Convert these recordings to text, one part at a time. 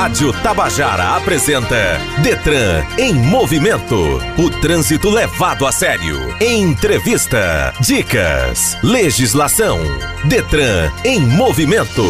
Rádio Tabajara apresenta Detran em movimento. O trânsito levado a sério. Entrevista, dicas, legislação. Detran em movimento.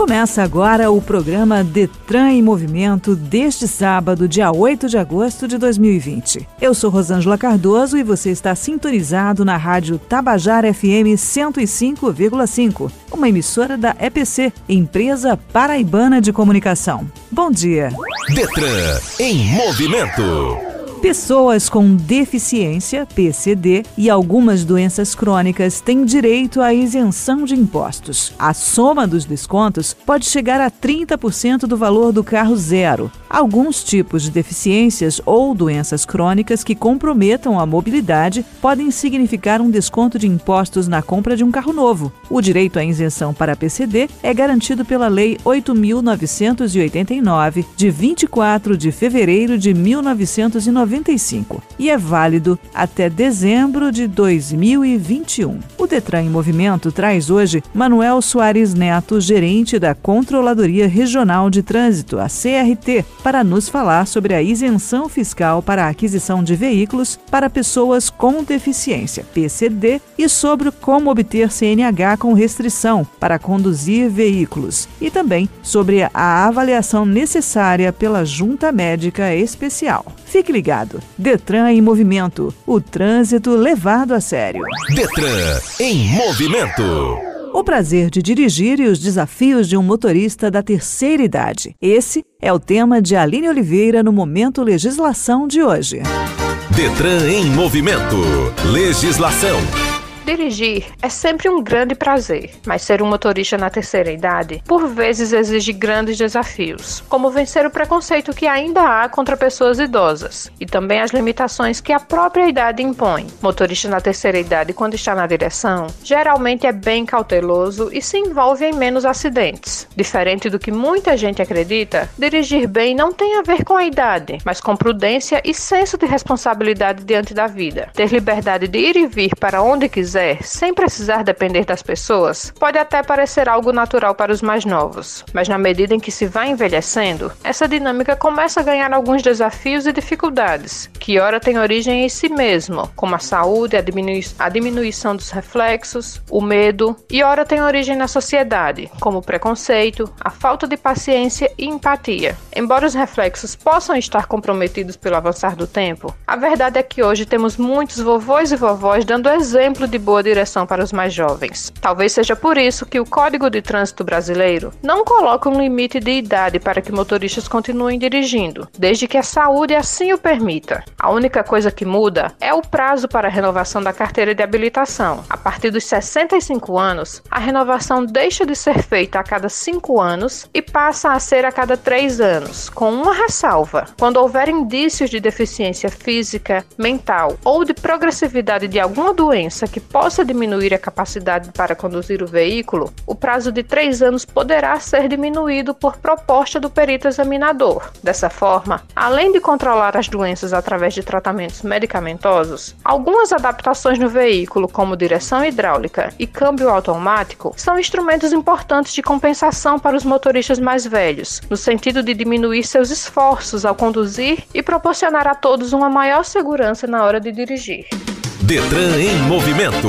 Começa agora o programa Detran em Movimento deste sábado, dia 8 de agosto de 2020. Eu sou Rosângela Cardoso e você está sintonizado na rádio Tabajara FM 105,5, uma emissora da EPC, Empresa Paraibana de Comunicação. Bom dia. Detran em Movimento. Pessoas com deficiência, PCD, e algumas doenças crônicas têm direito à isenção de impostos. A soma dos descontos pode chegar a 30% do valor do carro zero. Alguns tipos de deficiências ou doenças crônicas que comprometam a mobilidade podem significar um desconto de impostos na compra de um carro novo. O direito à isenção para PCD é garantido pela Lei 8.989, de 24 de fevereiro de 1990 95 e é válido até dezembro de 2021. O Detran em Movimento traz hoje Manuel Soares Neto, gerente da Controladoria Regional de Trânsito, a CRT, para nos falar sobre a isenção fiscal para a aquisição de veículos para pessoas com deficiência, PCD, e sobre como obter CNH com restrição para conduzir veículos, e também sobre a avaliação necessária pela Junta Médica Especial. Fique ligado. Detran em movimento. O trânsito levado a sério. Detran em movimento. O prazer de dirigir e os desafios de um motorista da terceira idade. Esse é o tema de Aline Oliveira no Momento Legislação de hoje. Detran em movimento. Legislação. Dirigir é sempre um grande prazer, mas ser um motorista na terceira idade por vezes exige grandes desafios, como vencer o preconceito que ainda há contra pessoas idosas e também as limitações que a própria idade impõe. Motorista na terceira idade, quando está na direção, geralmente é bem cauteloso e se envolve em menos acidentes. Diferente do que muita gente acredita, dirigir bem não tem a ver com a idade, mas com prudência e senso de responsabilidade diante da vida. Ter liberdade de ir e vir para onde quiser quiser, sem precisar depender das pessoas, pode até parecer algo natural para os mais novos, mas na medida em que se vai envelhecendo, essa dinâmica começa a ganhar alguns desafios e dificuldades, que ora têm origem em si mesmo, como a saúde, a, diminui a diminuição dos reflexos, o medo, e ora têm origem na sociedade, como o preconceito, a falta de paciência e empatia. Embora os reflexos possam estar comprometidos pelo avançar do tempo, a verdade é que hoje temos muitos vovôs e vovós dando exemplo de boa direção para os mais jovens. Talvez seja por isso que o Código de Trânsito Brasileiro não coloca um limite de idade para que motoristas continuem dirigindo, desde que a saúde assim o permita. A única coisa que muda é o prazo para a renovação da carteira de habilitação. A partir dos 65 anos, a renovação deixa de ser feita a cada 5 anos e passa a ser a cada 3 anos, com uma ressalva. Quando houver indícios de deficiência física, mental ou de progressividade de alguma doença que possa diminuir a capacidade para conduzir o veículo, o prazo de três anos poderá ser diminuído por proposta do perito examinador. Dessa forma, além de controlar as doenças através de tratamentos medicamentosos, algumas adaptações no veículo, como direção hidráulica e câmbio automático, são instrumentos importantes de compensação para os motoristas mais velhos, no sentido de diminuir seus esforços ao conduzir e proporcionar a todos uma maior segurança na hora de dirigir. Detran em movimento.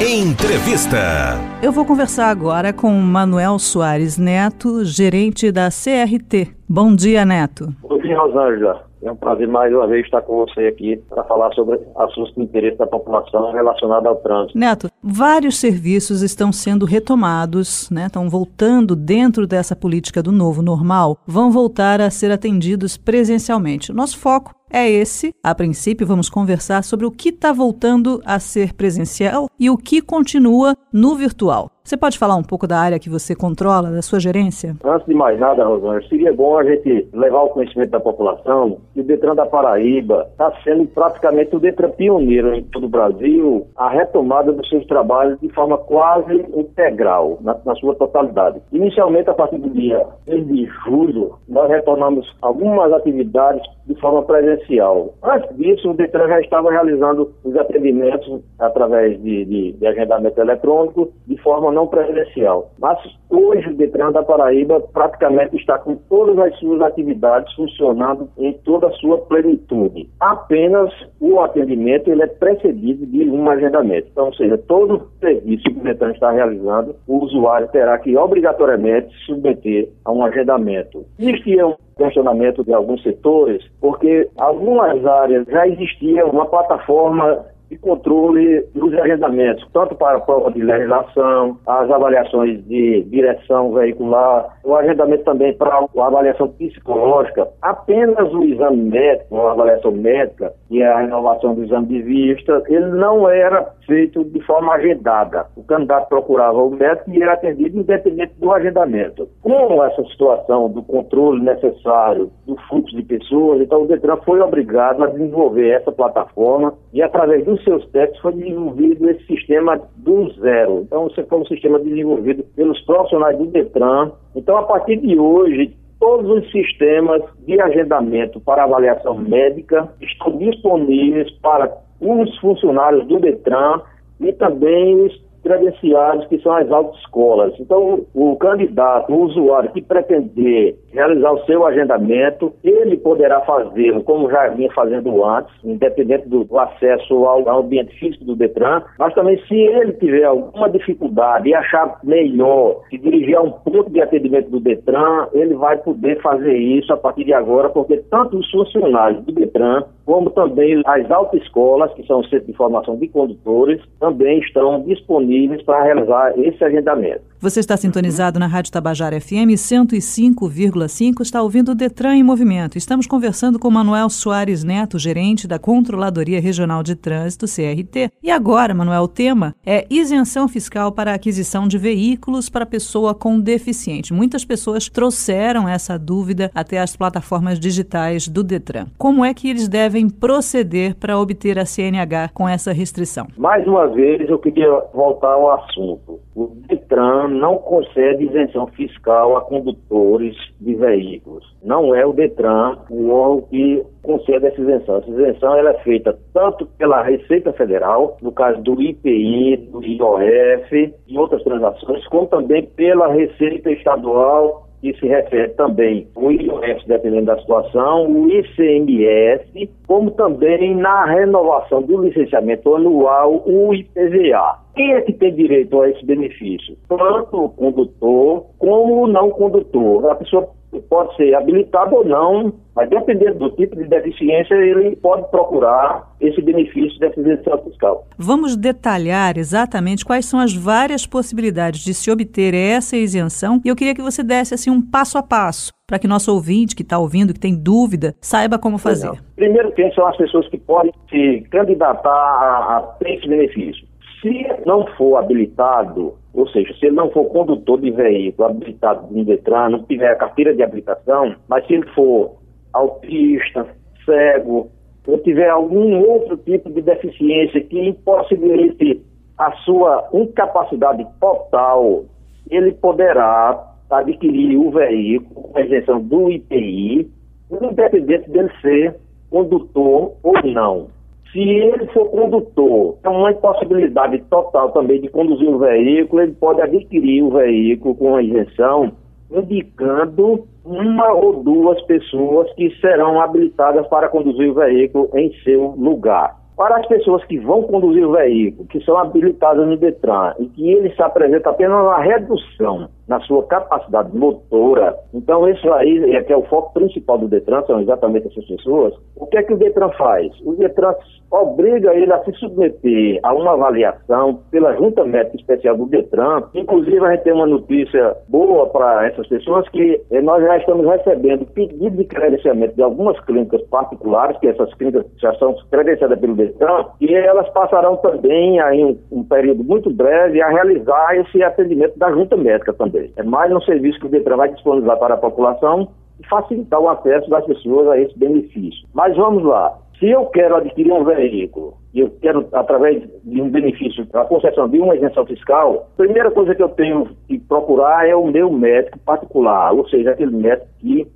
Entrevista. Eu vou conversar agora com Manuel Soares Neto, gerente da CRT. Bom dia, Neto. Bom dia, Rosângela. É um prazer mais uma vez estar com você aqui para falar sobre assuntos de interesse da população relacionados ao trânsito. Neto, vários serviços estão sendo retomados, né? estão voltando dentro dessa política do novo normal, vão voltar a ser atendidos presencialmente. Nosso foco é esse. A princípio, vamos conversar sobre o que está voltando a ser presencial e o que continua no virtual. Você pode falar um pouco da área que você controla, da sua gerência? Antes de mais nada, Rosângela, seria bom a gente levar o conhecimento da população que o Detran da Paraíba está sendo praticamente o Detran pioneiro em todo o Brasil, a retomada dos seus trabalhos de forma quase integral, na, na sua totalidade. Inicialmente, a partir do dia 1 de julho, nós retornamos algumas atividades de forma presencial presencial. Antes disso, o Detran já estava realizando os atendimentos através de, de, de agendamento eletrônico de forma não presencial. Mas hoje o Detran da Paraíba praticamente está com todas as suas atividades funcionando em toda a sua plenitude. Apenas o atendimento ele é precedido de um agendamento. Então, ou seja, todo serviço que o Detran está realizando, o usuário terá que obrigatoriamente submeter a um agendamento. Existia um questionamento de alguns setores, porque algumas áreas já existia uma plataforma de controle dos agendamentos, tanto para a prova de legislação, as avaliações de direção veicular, o agendamento também para a avaliação psicológica, apenas o exame médico, a avaliação médica e a renovação do exame de vista, ele não era feito de forma agendada. O candidato procurava o médico e era atendido independente do agendamento. Com essa situação do controle necessário do fluxo de pessoas, então o Detran foi obrigado a desenvolver essa plataforma e através dos seus testes foi desenvolvido esse sistema do zero. Então, esse foi um sistema desenvolvido pelos profissionais do Detran. Então, a partir de hoje, todos os sistemas de agendamento para avaliação médica estão disponíveis para os funcionários do Detran e também os credenciados, que são as autoescolas. Então, o candidato, o usuário que pretender realizar o seu agendamento, ele poderá fazê-lo como já vinha fazendo antes, independente do, do acesso ao, ao, ambiente físico do Detran, mas também se ele tiver alguma dificuldade e achar melhor se dirigir a um ponto de atendimento do Detran, ele vai poder fazer isso a partir de agora, porque tanto os funcionários do Detran, como também as autoescolas, que são o centro de formação de condutores, também estão disponíveis para realizar esse agendamento. Você está sintonizado na Rádio Tabajara FM 105,5, está ouvindo o Detran em Movimento. Estamos conversando com Manuel Soares Neto, gerente da Controladoria Regional de Trânsito, CRT. E agora, Manuel, o tema é isenção fiscal para aquisição de veículos para pessoa com deficiente. Muitas pessoas trouxeram essa dúvida até as plataformas digitais do Detran. Como é que eles devem proceder para obter a CNH com essa restrição? Mais uma vez, eu queria voltar ao assunto. O Detran não concede isenção fiscal a condutores de veículos. Não é o Detran o órgão que concede essa isenção. Essa isenção ela é feita tanto pela Receita Federal, no caso do IPI, do IOF e outras transações, como também pela Receita Estadual que se refere também o IOF, dependendo da situação, o ICMS, como também na renovação do licenciamento anual, o IPVA. Quem é que tem direito a esse benefício? Tanto o condutor como o não condutor. A pessoa pode ser habilitado ou não, mas dependendo do tipo de deficiência, ele pode procurar esse benefício dessa isenção fiscal. Vamos detalhar exatamente quais são as várias possibilidades de se obter essa isenção e eu queria que você desse assim um passo a passo para que nosso ouvinte que está ouvindo, que tem dúvida, saiba como fazer. Não. Primeiro, quem são as pessoas que podem se candidatar a, a esse benefício? Se não for habilitado, ou seja, se ele não for condutor de veículo habilitado no Detran, não tiver a carteira de habilitação, mas se ele for autista, cego, ou tiver algum outro tipo de deficiência que impossibilite a sua incapacidade total, ele poderá adquirir o veículo com isenção do IPI, independente dele ser condutor ou não. Se ele for condutor, é uma impossibilidade total também de conduzir o veículo, ele pode adquirir o veículo com a isenção, indicando uma ou duas pessoas que serão habilitadas para conduzir o veículo em seu lugar. Para as pessoas que vão conduzir o veículo, que são habilitadas no Detran e que ele se apresenta apenas uma redução na sua capacidade motora. Então, isso aí é que é o foco principal do Detran, são exatamente essas pessoas. O que é que o Detran faz? O Detran obriga ele a se submeter a uma avaliação pela Junta Médica Especial do Detran. Inclusive, a gente tem uma notícia boa para essas pessoas que eh, nós já estamos recebendo pedido de credenciamento de algumas clínicas particulares, que essas clínicas já são credenciadas pelo Detran, e elas passarão também, aí, um, um período muito breve, a realizar esse atendimento da Junta Médica também. É mais um serviço que o Detran vai disponibilizar para a população e facilitar o acesso das pessoas a esse benefício. Mas vamos lá. Se eu quero adquirir um veículo e eu quero, através de um benefício, a concessão de uma isenção fiscal, a primeira coisa que eu tenho que procurar é o meu médico particular, ou seja, aquele médico que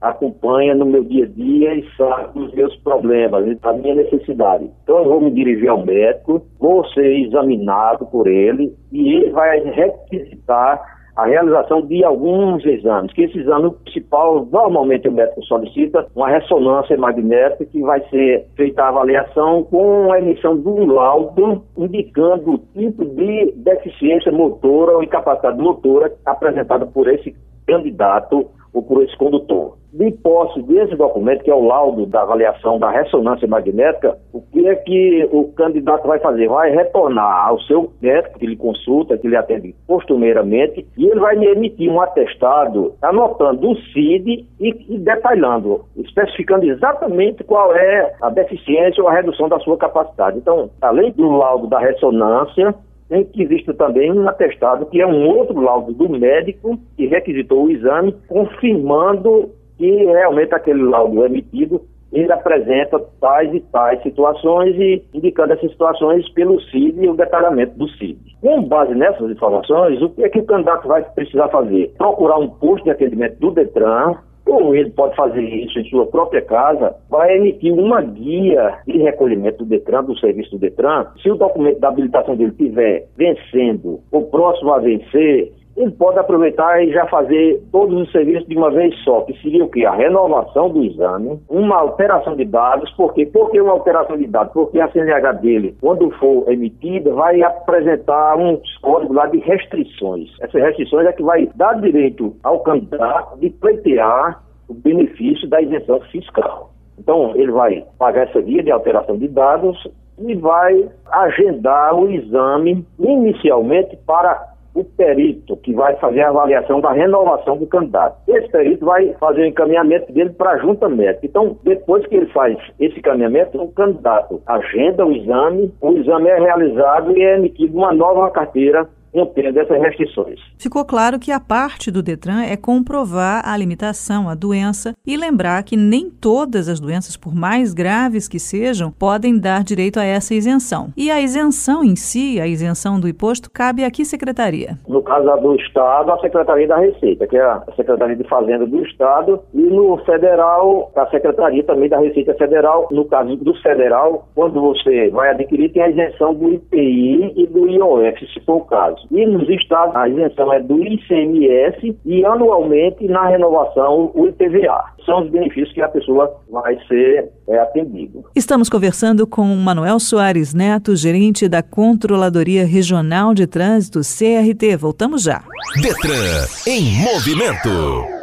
acompanha no meu dia a dia e sabe dos meus problemas, da minha necessidade. Então eu vou me dirigir ao médico, vou ser examinado por ele e ele vai requisitar a realização de alguns exames, que esse exame principal, normalmente o médico solicita uma ressonância magnética que vai ser feita a avaliação com a emissão de um laudo indicando o tipo de deficiência motora ou incapacidade motora apresentada por esse candidato ou por esse condutor. De posse desse documento, que é o laudo da avaliação da ressonância magnética, o que é que o candidato vai fazer? Vai retornar ao seu médico, que lhe consulta, que lhe atende costumeiramente, e ele vai emitir um atestado anotando o CID e, e detalhando, especificando exatamente qual é a deficiência ou a redução da sua capacidade. Então, além do laudo da ressonância, tem que existe também um atestado, que é um outro laudo do médico que requisitou o exame, confirmando que realmente aquele laudo emitido ele apresenta tais e tais situações e indicando essas situações pelo CID e o detalhamento do CID. Com base nessas informações, o que é que o candidato vai precisar fazer? Procurar um posto de atendimento do DETRAN, ou ele pode fazer isso em sua própria casa, vai emitir uma guia de recolhimento do DETRAN, do serviço do DETRAN. Se o documento da habilitação dele estiver vencendo ou próximo a vencer, ele pode aproveitar e já fazer todos os serviços de uma vez só, que seria o quê? A renovação do exame, uma alteração de dados, por quê? Por que uma alteração de dados? Porque a CNH dele, quando for emitida, vai apresentar um código lá de restrições. Essas restrições é que vai dar direito ao candidato de pleitear o benefício da isenção fiscal. Então, ele vai pagar essa via de alteração de dados e vai agendar o exame inicialmente para o perito que vai fazer a avaliação da renovação do candidato. Esse perito vai fazer o encaminhamento dele para a junta médica. Então, depois que ele faz esse encaminhamento, o candidato agenda o exame, o exame é realizado e é emitido uma nova carteira contendo essas restrições. Ficou claro que a parte do Detran é comprovar a limitação, a doença e lembrar que nem todas as doenças, por mais graves que sejam, podem dar direito a essa isenção. E a isenção em si, a isenção do imposto, cabe a que secretaria? No caso do Estado, a Secretaria da Receita, que é a Secretaria de Fazenda do Estado, e no Federal, a Secretaria também da Receita Federal. No caso do Federal, quando você vai adquirir, tem a isenção do IPI e do IOF, se for o caso. E nos estados, a isenção é do ICMS e anualmente na renovação o IPVA. São os benefícios que a pessoa vai ser é, atendido. Estamos conversando com Manuel Soares Neto, gerente da Controladoria Regional de Trânsito CRT. Voltamos já. Detran em movimento.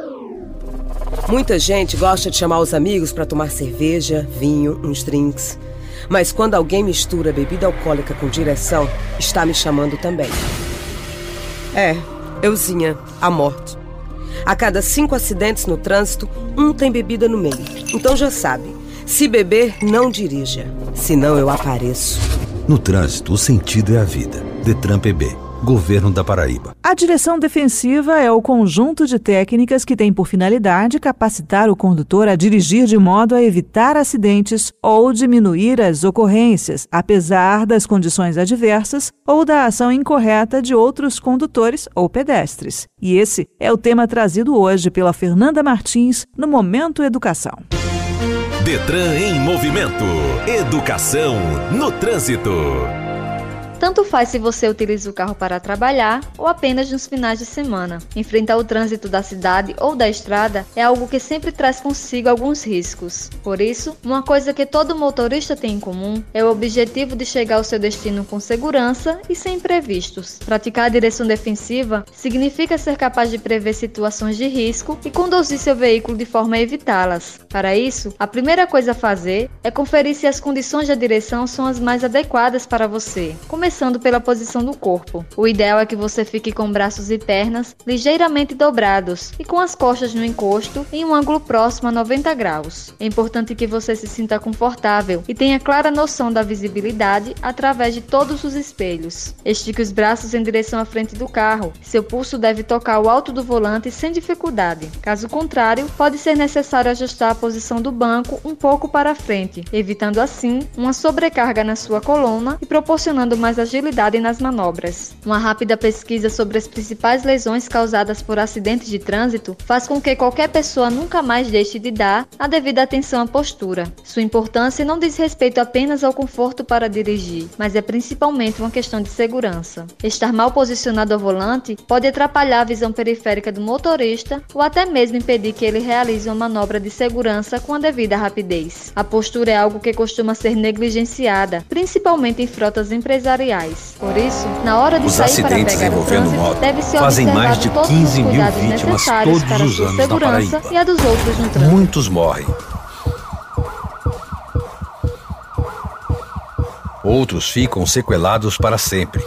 Muita gente gosta de chamar os amigos para tomar cerveja, vinho, uns drinks. Mas quando alguém mistura bebida alcoólica com direção, está me chamando também. É, euzinha, a morte. A cada cinco acidentes no trânsito, um tem bebida no meio. Então já sabe, se beber, não dirija. Senão eu apareço. No trânsito, o sentido é a vida. Detran PB. Governo da Paraíba. A direção defensiva é o conjunto de técnicas que tem por finalidade capacitar o condutor a dirigir de modo a evitar acidentes ou diminuir as ocorrências, apesar das condições adversas ou da ação incorreta de outros condutores ou pedestres. E esse é o tema trazido hoje pela Fernanda Martins no Momento Educação. Detran em movimento. Educação no trânsito. Tanto faz se você utiliza o carro para trabalhar ou apenas nos finais de semana. Enfrentar o trânsito da cidade ou da estrada é algo que sempre traz consigo alguns riscos. Por isso, uma coisa que todo motorista tem em comum é o objetivo de chegar ao seu destino com segurança e sem imprevistos. Praticar a direção defensiva significa ser capaz de prever situações de risco e conduzir seu veículo de forma a evitá-las. Para isso, a primeira coisa a fazer é conferir se as condições da direção são as mais adequadas para você começando pela posição do corpo. O ideal é que você fique com braços e pernas ligeiramente dobrados e com as costas no encosto em um ângulo próximo a 90 graus. É importante que você se sinta confortável e tenha clara noção da visibilidade através de todos os espelhos. Estique os braços em direção à frente do carro. Seu pulso deve tocar o alto do volante sem dificuldade. Caso contrário, pode ser necessário ajustar a posição do banco um pouco para frente, evitando assim uma sobrecarga na sua coluna e proporcionando mais agilidade nas manobras. Uma rápida pesquisa sobre as principais lesões causadas por acidentes de trânsito faz com que qualquer pessoa nunca mais deixe de dar a devida atenção à postura. Sua importância não diz respeito apenas ao conforto para dirigir, mas é principalmente uma questão de segurança. Estar mal posicionado ao volante pode atrapalhar a visão periférica do motorista ou até mesmo impedir que ele realize uma manobra de segurança com a devida rapidez. A postura é algo que costuma ser negligenciada, principalmente em frotas empresariais. Por isso, na hora de Os sair para pegar o trânsito, deve-se fazem mais de todos 15 os mil vítimas todos para os anos na segurança e a dos outros no trânsito. Muitos morrem. Outros ficam sequelados para sempre.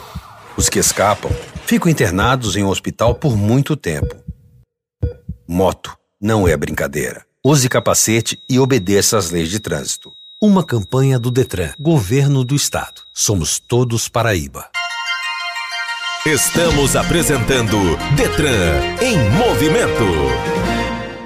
Os que escapam ficam internados em um hospital por muito tempo. Moto não é brincadeira. Use capacete e obedeça às leis de trânsito. Uma campanha do Detran, Governo do Estado. Somos todos Paraíba. Estamos apresentando Detran em movimento.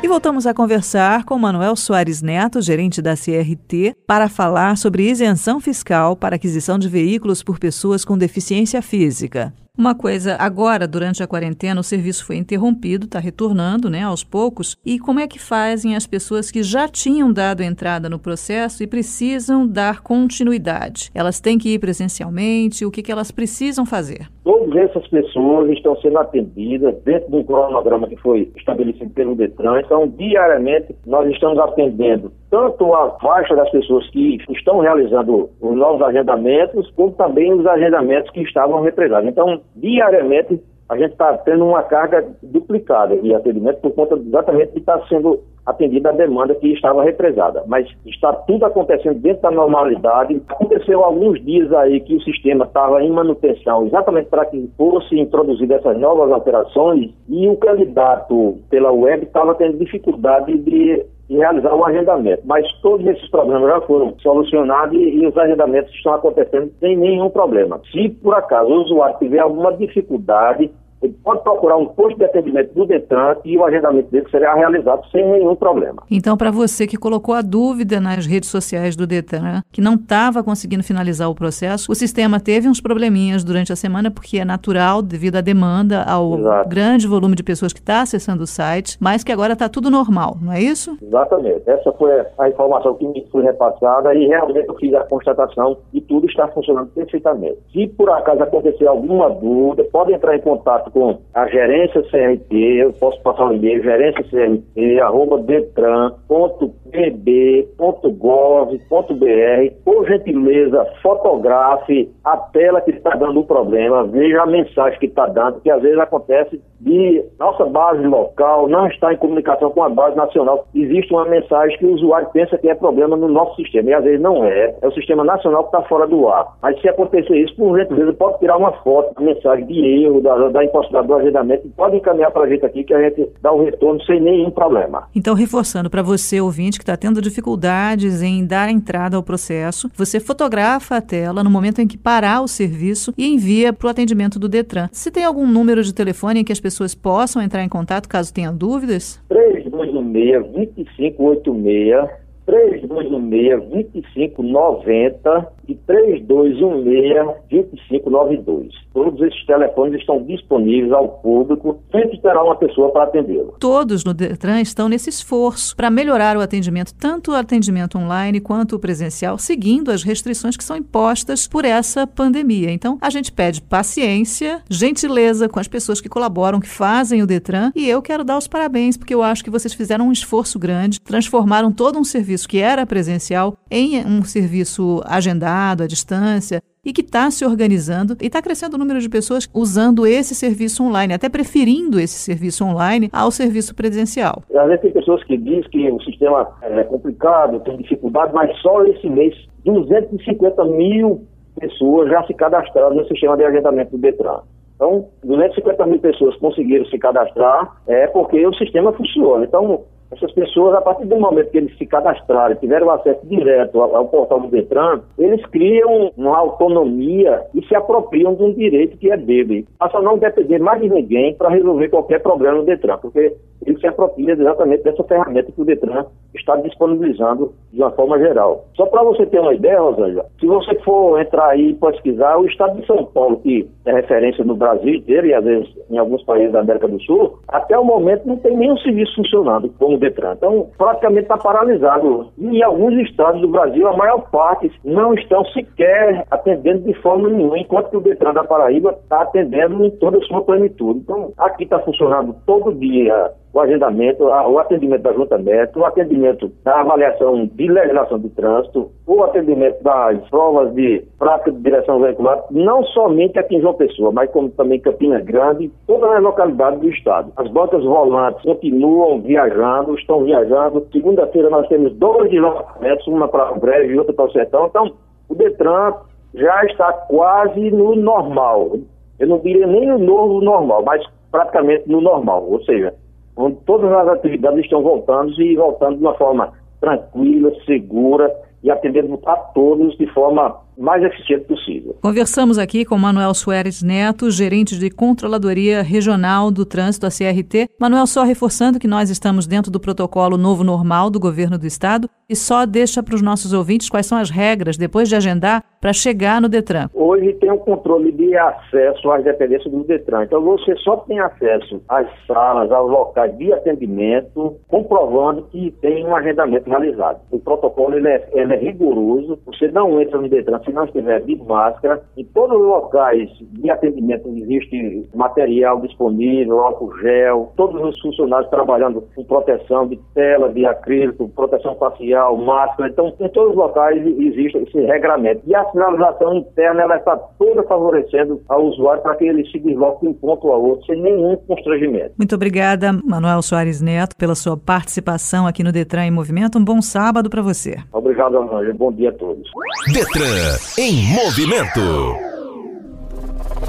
E voltamos a conversar com Manuel Soares Neto, gerente da CRT, para falar sobre isenção fiscal para aquisição de veículos por pessoas com deficiência física. Uma coisa, agora, durante a quarentena, o serviço foi interrompido, está retornando, né, aos poucos. E como é que fazem as pessoas que já tinham dado entrada no processo e precisam dar continuidade? Elas têm que ir presencialmente? O que, que elas precisam fazer? Todas essas pessoas estão sendo atendidas dentro de um cronograma que foi estabelecido pelo Detran. Então, diariamente, nós estamos atendendo tanto a faixa das pessoas que estão realizando os novos agendamentos, como também os agendamentos que estavam represados. Então, diariamente, a gente está tendo uma carga duplicada de atendimento por conta exatamente de estar sendo atendida a demanda que estava represada. Mas está tudo acontecendo dentro da normalidade. Aconteceu alguns dias aí que o sistema estava em manutenção, exatamente para que fosse introduzida essas novas alterações, e o candidato pela web estava tendo dificuldade de de realizar o agendamento. Mas todos esses problemas já foram solucionados e, e, os agendamentos estão acontecendo sem nenhum problema. Se por acaso o usuário tiver alguma dificuldade, ele pode procurar um posto de atendimento do Detran e o agendamento dele será realizado sem nenhum problema. Então, para você que colocou a dúvida nas redes sociais do Detran, que não estava conseguindo finalizar o processo, o sistema teve uns probleminhas durante a semana, porque é natural devido à demanda, ao Exato. grande volume de pessoas que está acessando o site, mas que agora está tudo normal, não é isso? Exatamente. Essa foi a informação que me foi repassada e realmente eu fiz a constatação e tudo está funcionando perfeitamente. Se por acaso acontecer alguma dúvida, pode entrar em contato com a gerência CRT, eu posso passar o e-mail, gerência CRT, arroba detran.pb.gov.br. Por gentileza, fotografe a tela que está dando o problema, veja a mensagem que está dando, que às vezes acontece de nossa base local não está em comunicação com a base nacional. Existe uma mensagem que o usuário pensa que é problema no nosso sistema, e às vezes não é. É o sistema nacional que está fora do ar. Mas se acontecer isso, por gentileza, pode tirar uma foto, mensagem de erro, da, da impossibilidade do agendamento, e pode encaminhar para a gente aqui que a gente dá o retorno sem nenhum problema. Então, reforçando para você, ouvinte, que está tendo dificuldades em dar entrada ao processo, você fotografa a tela no momento em que parar o serviço e envia para o atendimento do Detran. Se tem algum número de telefone em que as pessoas possam entrar em contato caso tenham dúvidas? 3216-2586, 3216-2590 e 3216-2592. Todos esses telefones estão disponíveis ao público, sempre terá uma pessoa para atendê-lo. Todos no Detran estão nesse esforço para melhorar o atendimento, tanto o atendimento online quanto o presencial, seguindo as restrições que são impostas por essa pandemia. Então, a gente pede paciência, gentileza com as pessoas que colaboram, que fazem o Detran, e eu quero dar os parabéns, porque eu acho que vocês fizeram um esforço grande, transformaram todo um serviço que era presencial em um serviço agendado, à distância, e que está se organizando e está crescendo o número de pessoas usando esse serviço online, até preferindo esse serviço online ao serviço presencial. Às vezes tem pessoas que dizem que o sistema é complicado, tem dificuldade, mas só esse mês 250 mil pessoas já se cadastraram no sistema de agendamento do Detran. Então, 250 mil pessoas conseguiram se cadastrar é porque o sistema funciona. Então, Essas pessoas, a partir do momento que eles se cadastraram e tiveram acesso direto ao, ao portal do Detran, eles criam uma autonomia e se apropriam de um direito que é dele. Passa a não depender mais de ninguém para resolver qualquer problema no Detran, porque ele se apropria exatamente dessa ferramenta que o Detran está disponibilizando de uma forma geral. Só para você ter uma ideia, Rosângela, se você for entrar aí e pesquisar, o estado de São Paulo, que é referência no Brasil inteiro e às vezes em alguns países da América do Sul, até o momento não tem nenhum serviço funcionando como o Detran. Então, praticamente está paralisado. E em alguns estados do Brasil, a maior parte não estão sequer atendendo de forma nenhuma, enquanto que o Detran da Paraíba está atendendo em toda a sua plenitude. Então, aqui está funcionando todo dia o agendamento, o atendimento da junta médica, o atendimento da avaliação de legislação de trânsito, o atendimento das provas de prática de direção veicular, não somente aqui em João Pessoa, mas como também Campina Grande, todas as localidades do estado. As bancas volantes continuam viajando, estão viajando. Segunda-feira nós temos dois deslocamentos, uma para o Brejo e outra para o Sertão. Então, o Detran já está quase no normal. Eu não diria nem no novo normal, mas praticamente no normal. Ou seja, onde todas as atividades estão voltando e voltando de uma forma tranquila, segura e atendendo a todos de forma mais eficiente possível. Conversamos aqui com Manuel Soares Neto, gerente de Controladoria Regional do Trânsito, a CRT. Manuel, só reforçando que nós estamos dentro do protocolo novo normal do governo do estado e só deixa para os nossos ouvintes quais são as regras, depois de agendar, para chegar no Detran. Hoje tem um controle de acesso às dependências do Detran. Então você só tem acesso às salas, aos locais de atendimento, comprovando que tem um agendamento realizado. O protocolo ele é, ele é rigoroso, você não entra no Detran se não estiver de máscara. Em todos os locais de atendimento existe material disponível, álcool gel, todos os funcionários trabalhando com proteção de tela, de acrílico, proteção facial, máscara. Então, em todos os locais existe esse regramento. E a sinalização interna ela está toda favorecendo ao usuário para que ele se desloque de um ponto a outro sem nenhum constrangimento. Muito obrigada, Manuel Soares Neto, pela sua participação aqui no Detran em Movimento. Um bom sábado para você. Obrigado, Anjo. Bom dia a todos. Detran em movimento.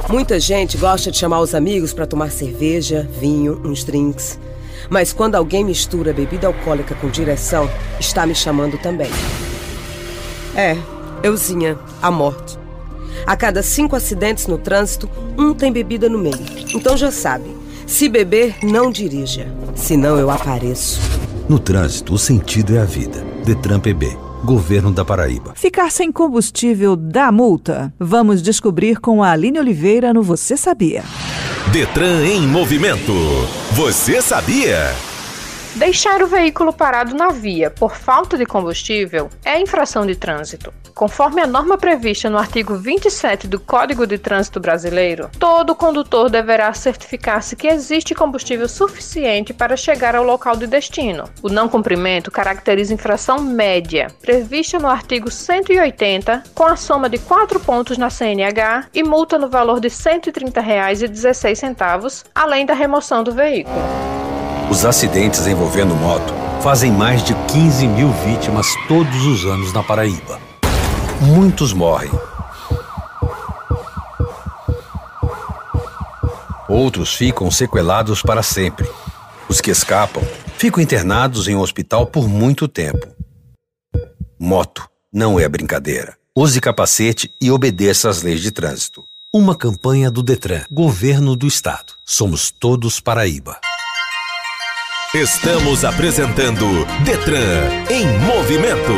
Muita gente gosta de chamar os amigos para tomar cerveja, vinho, uns drinks. Mas quando alguém mistura bebida alcoólica com direção, está me chamando também. É, euzinha, a morte. A cada cinco acidentes no trânsito, um tem bebida no meio. Então já sabe, se beber, não dirija. Senão eu apareço. No trânsito, o sentido é a vida. Detran PB Governo da Paraíba. Ficar sem combustível dá multa? Vamos descobrir com a Aline Oliveira no Você Sabia. Detran em movimento. Você sabia? Deixar o veículo parado na via por falta de combustível é infração de trânsito. Conforme a norma prevista no artigo 27 do Código de Trânsito Brasileiro, todo condutor deverá certificar-se que existe combustível suficiente para chegar ao local de destino. O não cumprimento caracteriza infração média, prevista no artigo 180, com a soma de 4 pontos na CNH e multa no valor de R$ 130,16, além da remoção do veículo. Os acidentes envolvendo moto fazem mais de 15 mil vítimas todos os anos na Paraíba. Muitos morrem. Outros ficam sequelados para sempre. Os que escapam ficam internados em um hospital por muito tempo. Moto não é brincadeira. Use capacete e obedeça às leis de trânsito. Uma campanha do Detran, Governo do Estado. Somos todos Paraíba. Estamos apresentando Detran em movimento.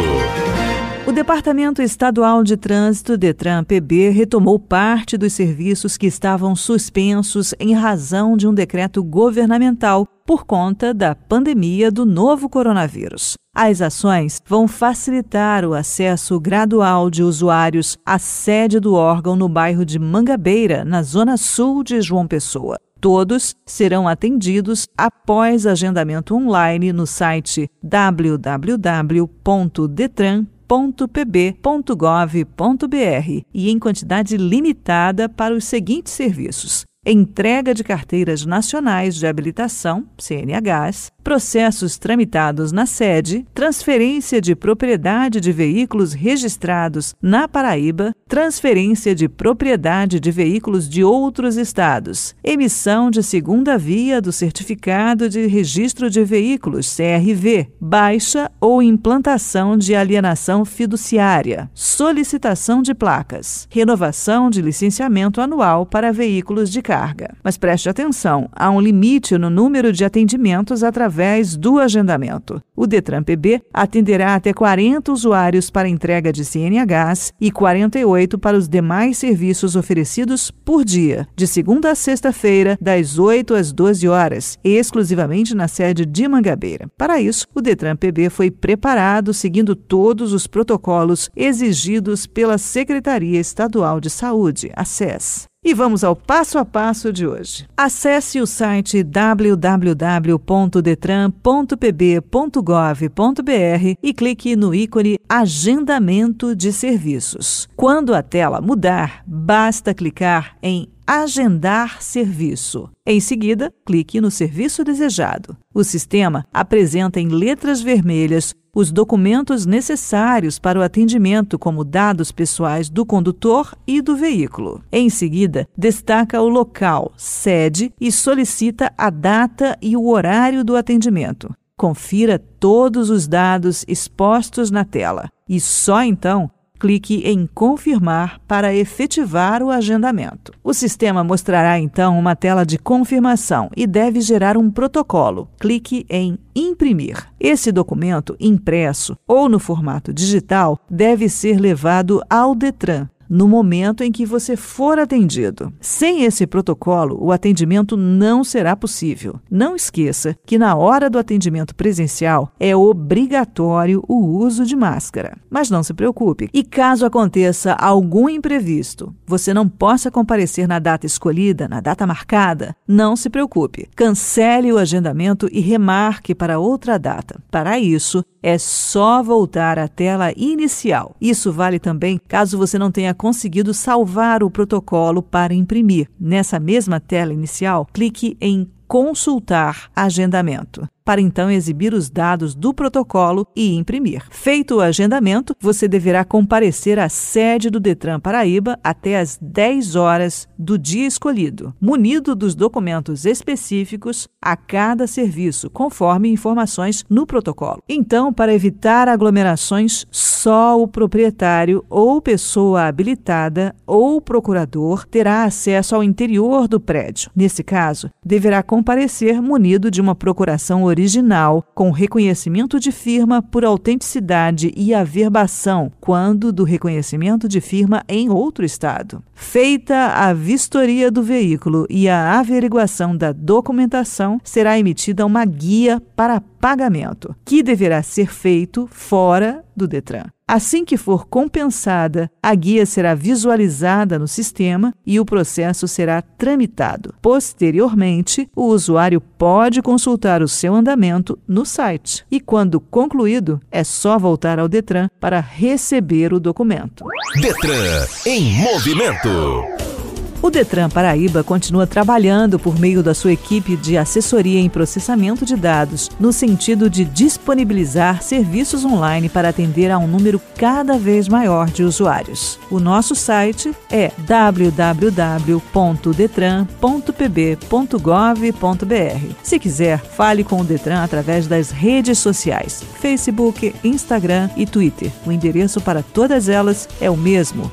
O Departamento Estadual de Trânsito, Detran PB, retomou parte dos serviços que estavam suspensos em razão de um decreto governamental por conta da pandemia do novo coronavírus. As ações vão facilitar o acesso gradual de usuários à sede do órgão no bairro de Mangabeira, na zona sul de João Pessoa. Todos serão atendidos após agendamento online no site www.detran.pb.gov.br e em quantidade limitada para os seguintes serviços: entrega de carteiras nacionais de habilitação, CNHs, processos tramitados na sede, transferência de propriedade de veículos registrados na Paraíba, transferência de propriedade de veículos de outros estados, emissão de segunda via do Certificado de Registro de Veículos, CRV, baixa ou implantação de alienação fiduciária, solicitação de placas, renovação de licenciamento anual para veículos de carga. Mas preste atenção, há um limite no número de atendimentos através do agendamento. O Detran PB atenderá até 40 usuários para entrega de CNHs e 48 para os demais serviços oferecidos por dia, de segunda a sexta-feira, das 8 às 12 horas, exclusivamente na sede de Mangabeira. Para isso, o Detran PB foi preparado seguindo todos os protocolos exigidos pela Secretaria Estadual de Saúde, a SES. E vamos ao passo a passo de hoje. Acesse o site www.detran.pb.gov.br e clique no ícone Agendamento de Serviços. Quando a tela mudar, basta clicar em Agendar serviço. Em seguida, clique no serviço desejado. O sistema apresenta em letras vermelhas os documentos necessários para o atendimento, como dados pessoais do condutor e do veículo. Em seguida, destaca o local, sede e solicita a data e o horário do atendimento. Confira todos os dados expostos na tela e só então clique em Confirmar para efetivar o agendamento. O sistema mostrará então uma tela de confirmação e deve gerar um protocolo. Clique em Imprimir. Esse documento, impresso ou no formato digital, deve ser levado ao Detran no momento em que você for atendido. Sem esse protocolo, o atendimento não será possível. Não esqueça que na hora do atendimento presencial é obrigatório o uso de máscara. Mas não se preocupe. E caso aconteça algum imprevisto, você não possa comparecer na data escolhida, na data marcada, não se preocupe. Cancele o agendamento e remarque para outra data. Para isso, é só voltar à tela inicial. Isso vale também caso você não tenha conseguido salvar o protocolo para imprimir. Nessa mesma tela inicial, clique em Consultar agendamento para então exibir os dados do protocolo e imprimir. Feito o agendamento, você deverá comparecer à sede do Detran Paraíba até às 10 horas do dia escolhido, munido dos documentos específicos a cada serviço, conforme informações no protocolo. Então, para evitar aglomerações, só o proprietário ou pessoa habilitada ou procurador terá acesso ao interior do prédio. Nesse caso, deverá comparecer munido de uma procuração original original, com reconhecimento de firma por autenticidade e averbação, quando do reconhecimento de firma em outro estado. Feita a vistoria do veículo e a averiguação da documentação, será emitida uma guia para pagamento, que deverá ser feito fora do Detran. Assim que for compensada, a guia será visualizada no sistema e o processo será tramitado. Posteriormente, o usuário pode consultar o seu andamento no site. E quando concluído, é só voltar ao Detran para receber o documento. Detran em movimento. O Detran Paraíba continua trabalhando por meio da sua equipe de assessoria em processamento de dados, no sentido de disponibilizar serviços online para atender a um número cada vez maior de usuários. O nosso site é www.detran.pb.gov.br. Se quiser, fale com o Detran através das redes sociais: Facebook, Instagram e Twitter. O endereço para todas elas é o mesmo: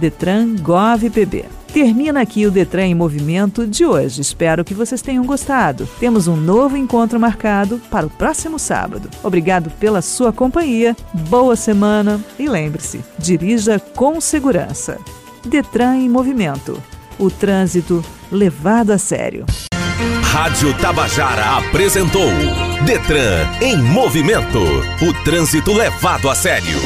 DetranGovPB. Termina aqui o Detran em Movimento de hoje. Espero que vocês tenham gostado. Temos um novo encontro marcado para o próximo sábado. Obrigado pela sua companhia, boa semana e lembre-se: dirija com segurança. Detran em Movimento o trânsito levado a sério. Rádio Tabajara apresentou Detran em Movimento o trânsito levado a sério.